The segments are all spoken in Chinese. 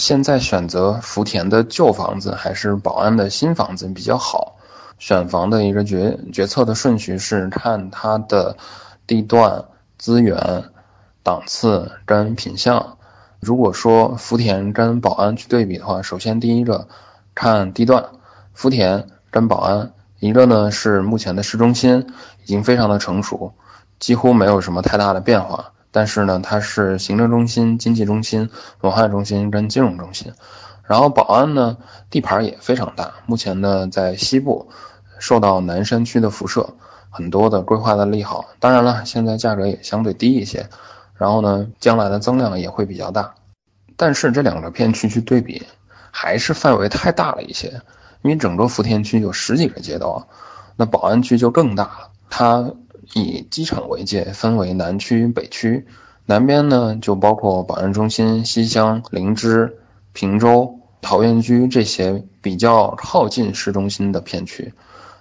现在选择福田的旧房子还是宝安的新房子比较好？选房的一个决决策的顺序是看它的地段、资源、档次跟品相。如果说福田跟宝安去对比的话，首先第一个看地段，福田跟宝安，一个呢是目前的市中心已经非常的成熟，几乎没有什么太大的变化。但是呢，它是行政中心、经济中心、文化中心跟金融中心。然后宝安呢，地盘也非常大，目前呢在西部，受到南山区的辐射，很多的规划的利好。当然了，现在价格也相对低一些。然后呢，将来的增量也会比较大，但是这两个片区去对比，还是范围太大了一些。因为整个福田区有十几个街道，那宝安区就更大了。它以机场为界，分为南区、北区。南边呢，就包括宝安中心、西乡、灵芝、平洲、桃源居这些比较靠近市中心的片区。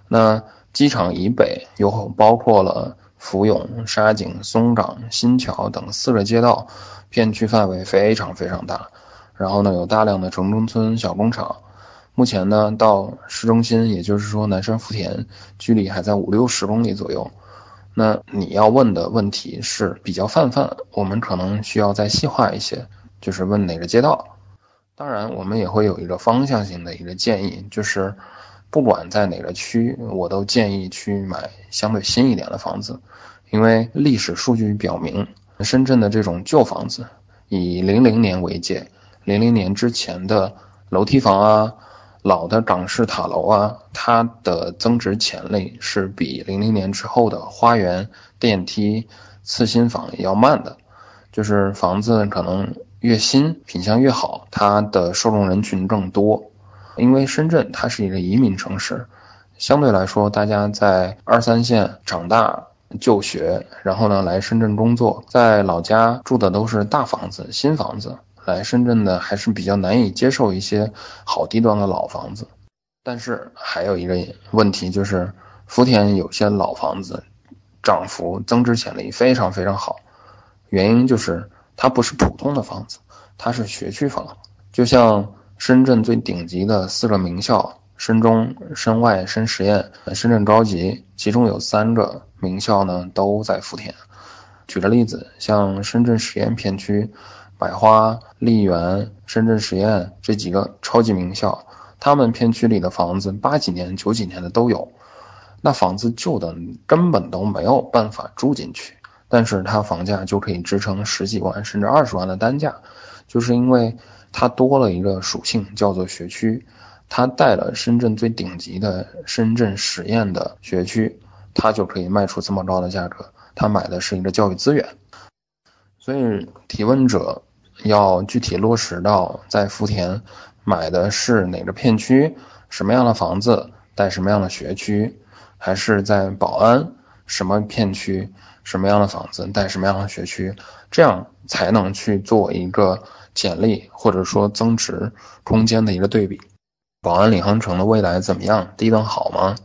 那机场以北又包括了。福永、沙井、松岗、新桥等四个街道，片区范围非常非常大。然后呢，有大量的城中村、小工厂。目前呢，到市中心，也就是说南山福田，距离还在五六十公里左右。那你要问的问题是比较泛泛，我们可能需要再细化一些，就是问哪个街道。当然，我们也会有一个方向性的一个建议，就是不管在哪个区，我都建议去买相对新一点的房子。因为历史数据表明，深圳的这种旧房子，以零零年为界，零零年之前的楼梯房啊，老的港式塔楼啊，它的增值潜力是比零零年之后的花园、电梯、次新房要慢的。就是房子可能越新，品相越好，它的受众人群更多。因为深圳它是一个移民城市，相对来说，大家在二三线长大。就学，然后呢来深圳工作，在老家住的都是大房子、新房子，来深圳的还是比较难以接受一些好地段的老房子。但是还有一个问题就是，福田有些老房子涨幅增值潜力非常非常好，原因就是它不是普通的房子，它是学区房，就像深圳最顶级的四个名校。深中、深外、深实验、深圳高级，其中有三个名校呢，都在福田。举个例子，像深圳实验片区，百花、丽园、深圳实验这几个超级名校，他们片区里的房子八几年、九几年的都有，那房子旧的根本都没有办法住进去，但是它房价就可以支撑十几万甚至二十万的单价，就是因为它多了一个属性，叫做学区。它带了深圳最顶级的深圳实验的学区，它就可以卖出这么高的价格。他买的是一个教育资源，所以提问者要具体落实到在福田买的是哪个片区，什么样的房子带什么样的学区，还是在宝安什么片区什么样的房子带什么样的学区，这样才能去做一个简历或者说增值空间的一个对比。宝安领航城的未来怎么样？地段好吗？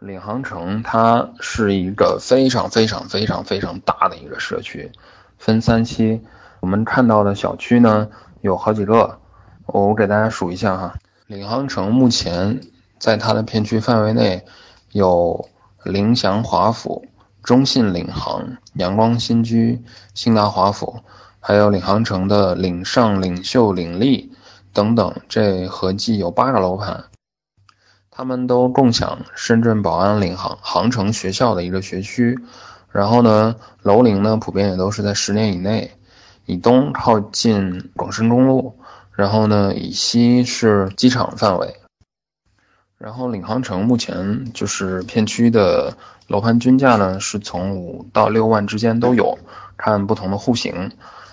领航城它是一个非常非常非常非常大的一个社区，分三期。我们看到的小区呢有好几个，我给大家数一下哈。领航城目前在它的片区范围内有临祥华府、中信领航、阳光新居、信达华府，还有领航城的领上、领秀、领利。等等，这合计有八个楼盘，他们都共享深圳宝安领航航城学校的一个学区。然后呢，楼龄呢普遍也都是在十年以内。以东靠近广深公路，然后呢以西是机场范围。然后领航城目前就是片区的楼盘均价呢是从五到六万之间都有，看不同的户型，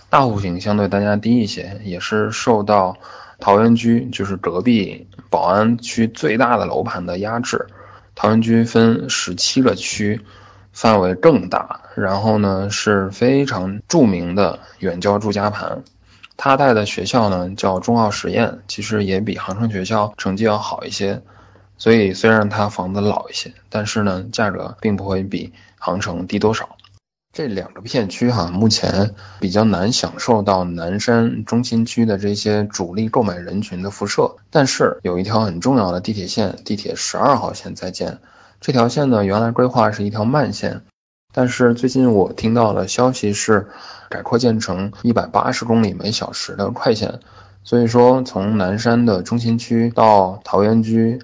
大户型相对单价低一些，也是受到。桃源居就是隔壁宝安区最大的楼盘的压制。桃源居分十七个区，范围更大。然后呢是非常著名的远郊住家盘。他带的学校呢叫中奥实验，其实也比航城学校成绩要好一些。所以虽然他房子老一些，但是呢价格并不会比航城低多少。这两个片区哈，目前比较难享受到南山中心区的这些主力购买人群的辐射。但是有一条很重要的地铁线，地铁十二号线在建。这条线呢，原来规划是一条慢线，但是最近我听到了消息是，改扩建成一百八十公里每小时的快线。所以说，从南山的中心区到桃源居、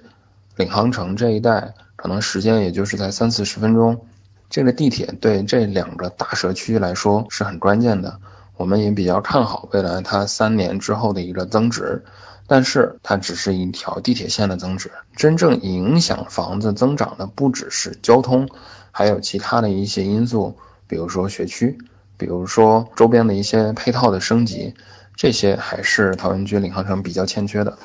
领航城这一带，可能时间也就是在三四十分钟。这个地铁对这两个大社区来说是很关键的，我们也比较看好未来它三年之后的一个增值，但是它只是一条地铁线的增值，真正影响房子增长的不只是交通，还有其他的一些因素，比如说学区，比如说周边的一些配套的升级，这些还是桃源居领航城比较欠缺的。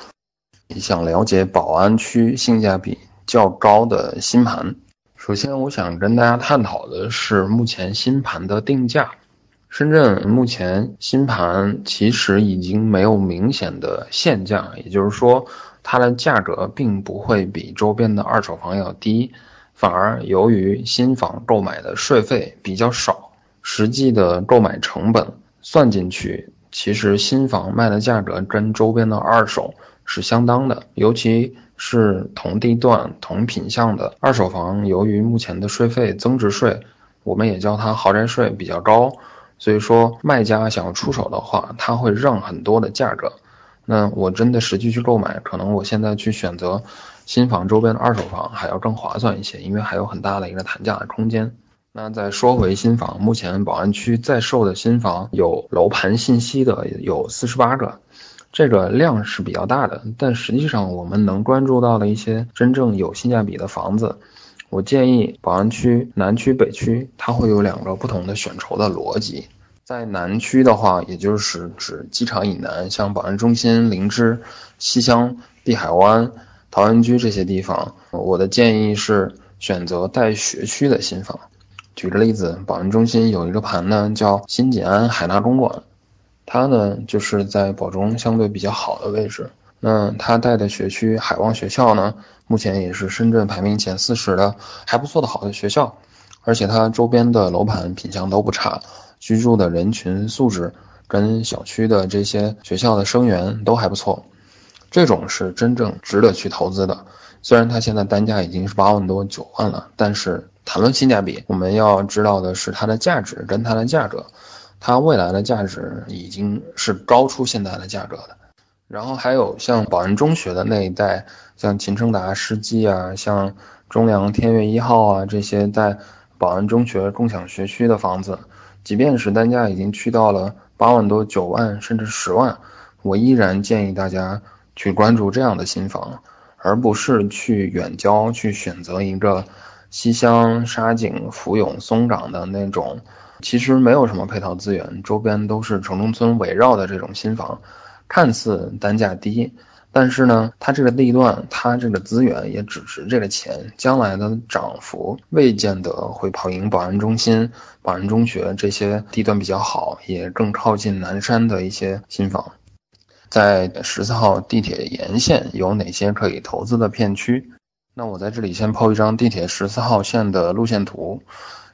你想了解宝安区性价比较高的新盘？首先，我想跟大家探讨的是目前新盘的定价。深圳目前新盘其实已经没有明显的限价，也就是说，它的价格并不会比周边的二手房要低，反而由于新房购买的税费比较少，实际的购买成本算进去，其实新房卖的价格跟周边的二手是相当的，尤其。是同地段同品相的二手房，由于目前的税费增值税，我们也叫它豪宅税比较高，所以说卖家想要出手的话，他会让很多的价格。那我真的实际去购买，可能我现在去选择新房周边的二手房还要更划算一些，因为还有很大的一个谈价的空间。那再说回新房，目前宝安区在售的新房有楼盘信息的有四十八个。这个量是比较大的，但实际上我们能关注到的一些真正有性价比的房子，我建议宝安区南区、北区它会有两个不同的选筹的逻辑。在南区的话，也就是指机场以南，像宝安中心、灵芝、西乡、碧海湾、桃源居这些地方，我的建议是选择带学区的新房。举个例子，宝安中心有一个盘呢，叫新锦安海纳公馆。它呢，就是在宝中相对比较好的位置。那他带的学区海望学校呢，目前也是深圳排名前四十的还不错的好的学校，而且它周边的楼盘品相都不差，居住的人群素质跟小区的这些学校的生源都还不错，这种是真正值得去投资的。虽然它现在单价已经是八万多九万了，但是谈论性价比，我们要知道的是它的价值跟它的价格。它未来的价值已经是高出现在的价格的，然后还有像宝安中学的那一带，像秦城达世纪啊，像中粮天悦一号啊这些在宝安中学共享学区的房子，即便是单价已经去到了八万多、九万甚至十万，我依然建议大家去关注这样的新房，而不是去远郊去选择一个西乡、沙井、福永、松岗的那种。其实没有什么配套资源，周边都是城中村围绕的这种新房，看似单价低，但是呢，它这个地段，它这个资源也只值这个钱，将来的涨幅未见得会跑赢宝安中心、宝安中学这些地段比较好，也更靠近南山的一些新房。在十四号地铁沿线有哪些可以投资的片区？那我在这里先抛一张地铁十四号线的路线图。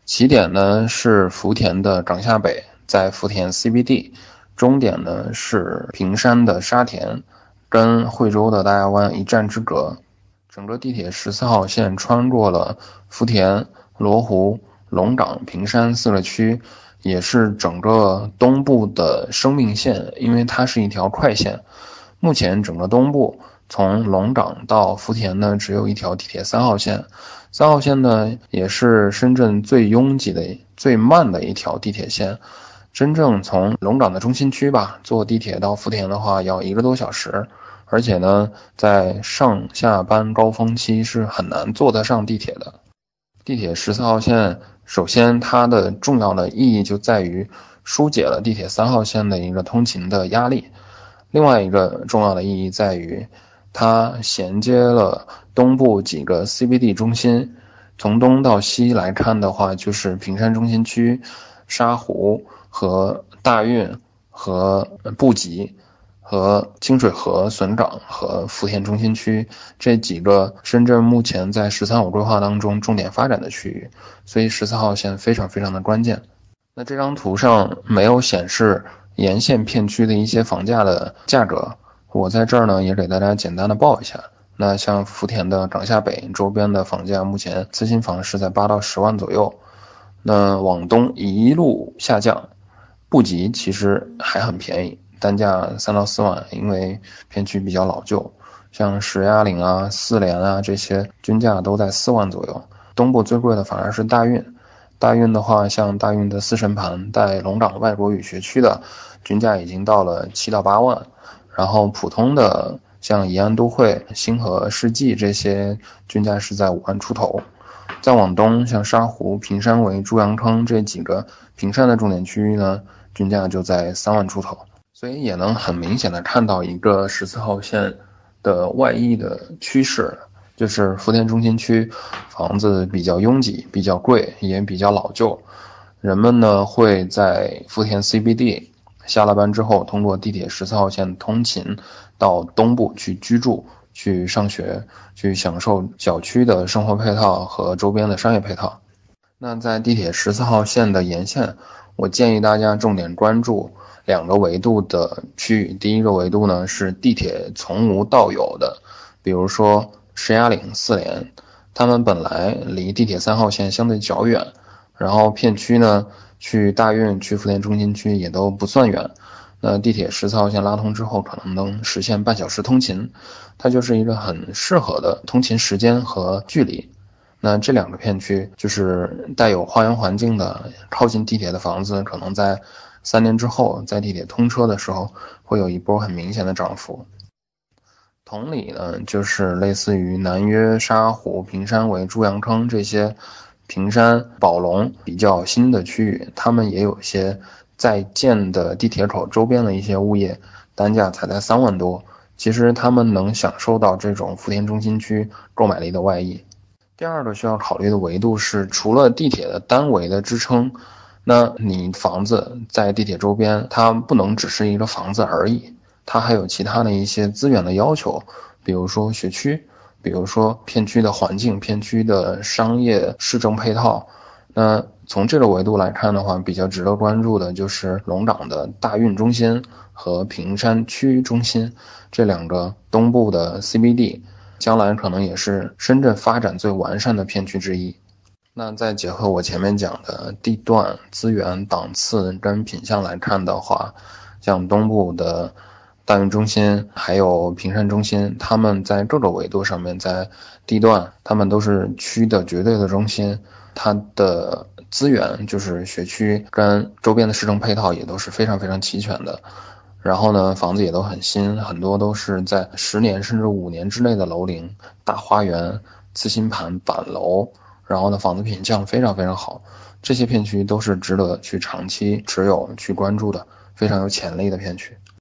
起点呢是福田的岗厦北，在福田 CBD，终点呢是平山的沙田，跟惠州的大亚湾一站之隔。整个地铁十四号线穿过了福田、罗湖、龙岗、平山四个区，也是整个东部的生命线，因为它是一条快线。目前整个东部从龙岗到福田呢，只有一条地铁三号线。三号线呢，也是深圳最拥挤的、最慢的一条地铁线。真正从龙岗的中心区吧，坐地铁到福田的话，要一个多小时。而且呢，在上下班高峰期是很难坐得上地铁的。地铁十四号线，首先它的重要的意义就在于疏解了地铁三号线的一个通勤的压力。另外一个重要的意义在于。它衔接了东部几个 CBD 中心，从东到西来看的话，就是平山中心区、沙湖和大运和布吉和清水河笋岗和福田中心区这几个深圳目前在“十三五”规划当中重点发展的区域，所以十四号线非常非常的关键。那这张图上没有显示沿线片区的一些房价的价格，我在这儿呢也给大家简单的报一下。那像福田的长夏北周边的房价，目前次新房是在八到十万左右。那往东一路下降，布吉其实还很便宜，单价三到四万，因为片区比较老旧。像石崖岭啊、四联啊这些均价都在四万左右。东部最贵的反而是大运。大运的话，像大运的四神盘带龙岗外国语学区的，均价已经到了七到八万。然后普通的像宜安都会、星河世纪这些，均价是在五万出头。再往东，像沙湖、平山围、朱阳坑这几个平山的重点区域呢，均价就在三万出头。所以也能很明显的看到一个十四号线的外溢的趋势。就是福田中心区房子比较拥挤，比较贵，也比较老旧。人们呢会在福田 CBD 下了班之后，通过地铁十四号线通勤到东部去居住、去上学、去享受小区的生活配套和周边的商业配套。那在地铁十四号线的沿线，我建议大家重点关注两个维度的区域。第一个维度呢是地铁从无到有的，比如说。石崖岭、四联，他们本来离地铁三号线相对较远，然后片区呢，去大运、去福田中心区也都不算远。那地铁十四号线拉通之后，可能能实现半小时通勤，它就是一个很适合的通勤时间和距离。那这两个片区就是带有花园环境的、靠近地铁的房子，可能在三年之后，在地铁通车的时候，会有一波很明显的涨幅。同理呢，就是类似于南约、沙湖、平山围、朱阳坑这些平山、宝龙比较新的区域，他们也有一些在建的地铁口周边的一些物业，单价才在三万多。其实他们能享受到这种福田中心区购买力的外溢。第二个需要考虑的维度是，除了地铁的单维的支撑，那你房子在地铁周边，它不能只是一个房子而已。它还有其他的一些资源的要求，比如说学区，比如说片区的环境、片区的商业市政配套。那从这个维度来看的话，比较值得关注的就是龙岗的大运中心和平山区中心这两个东部的 CBD，将来可能也是深圳发展最完善的片区之一。那再结合我前面讲的地段、资源、档次跟品相来看的话，像东部的。大运中心还有平山中心，他们在各个维度上面，在地段，他们都是区的绝对的中心，它的资源就是学区跟周边的市政配套也都是非常非常齐全的。然后呢，房子也都很新，很多都是在十年甚至五年之内的楼龄，大花园、次新盘、板楼，然后呢，房子品相非常非常好，这些片区都是值得去长期持有、去关注的，非常有潜力的片区。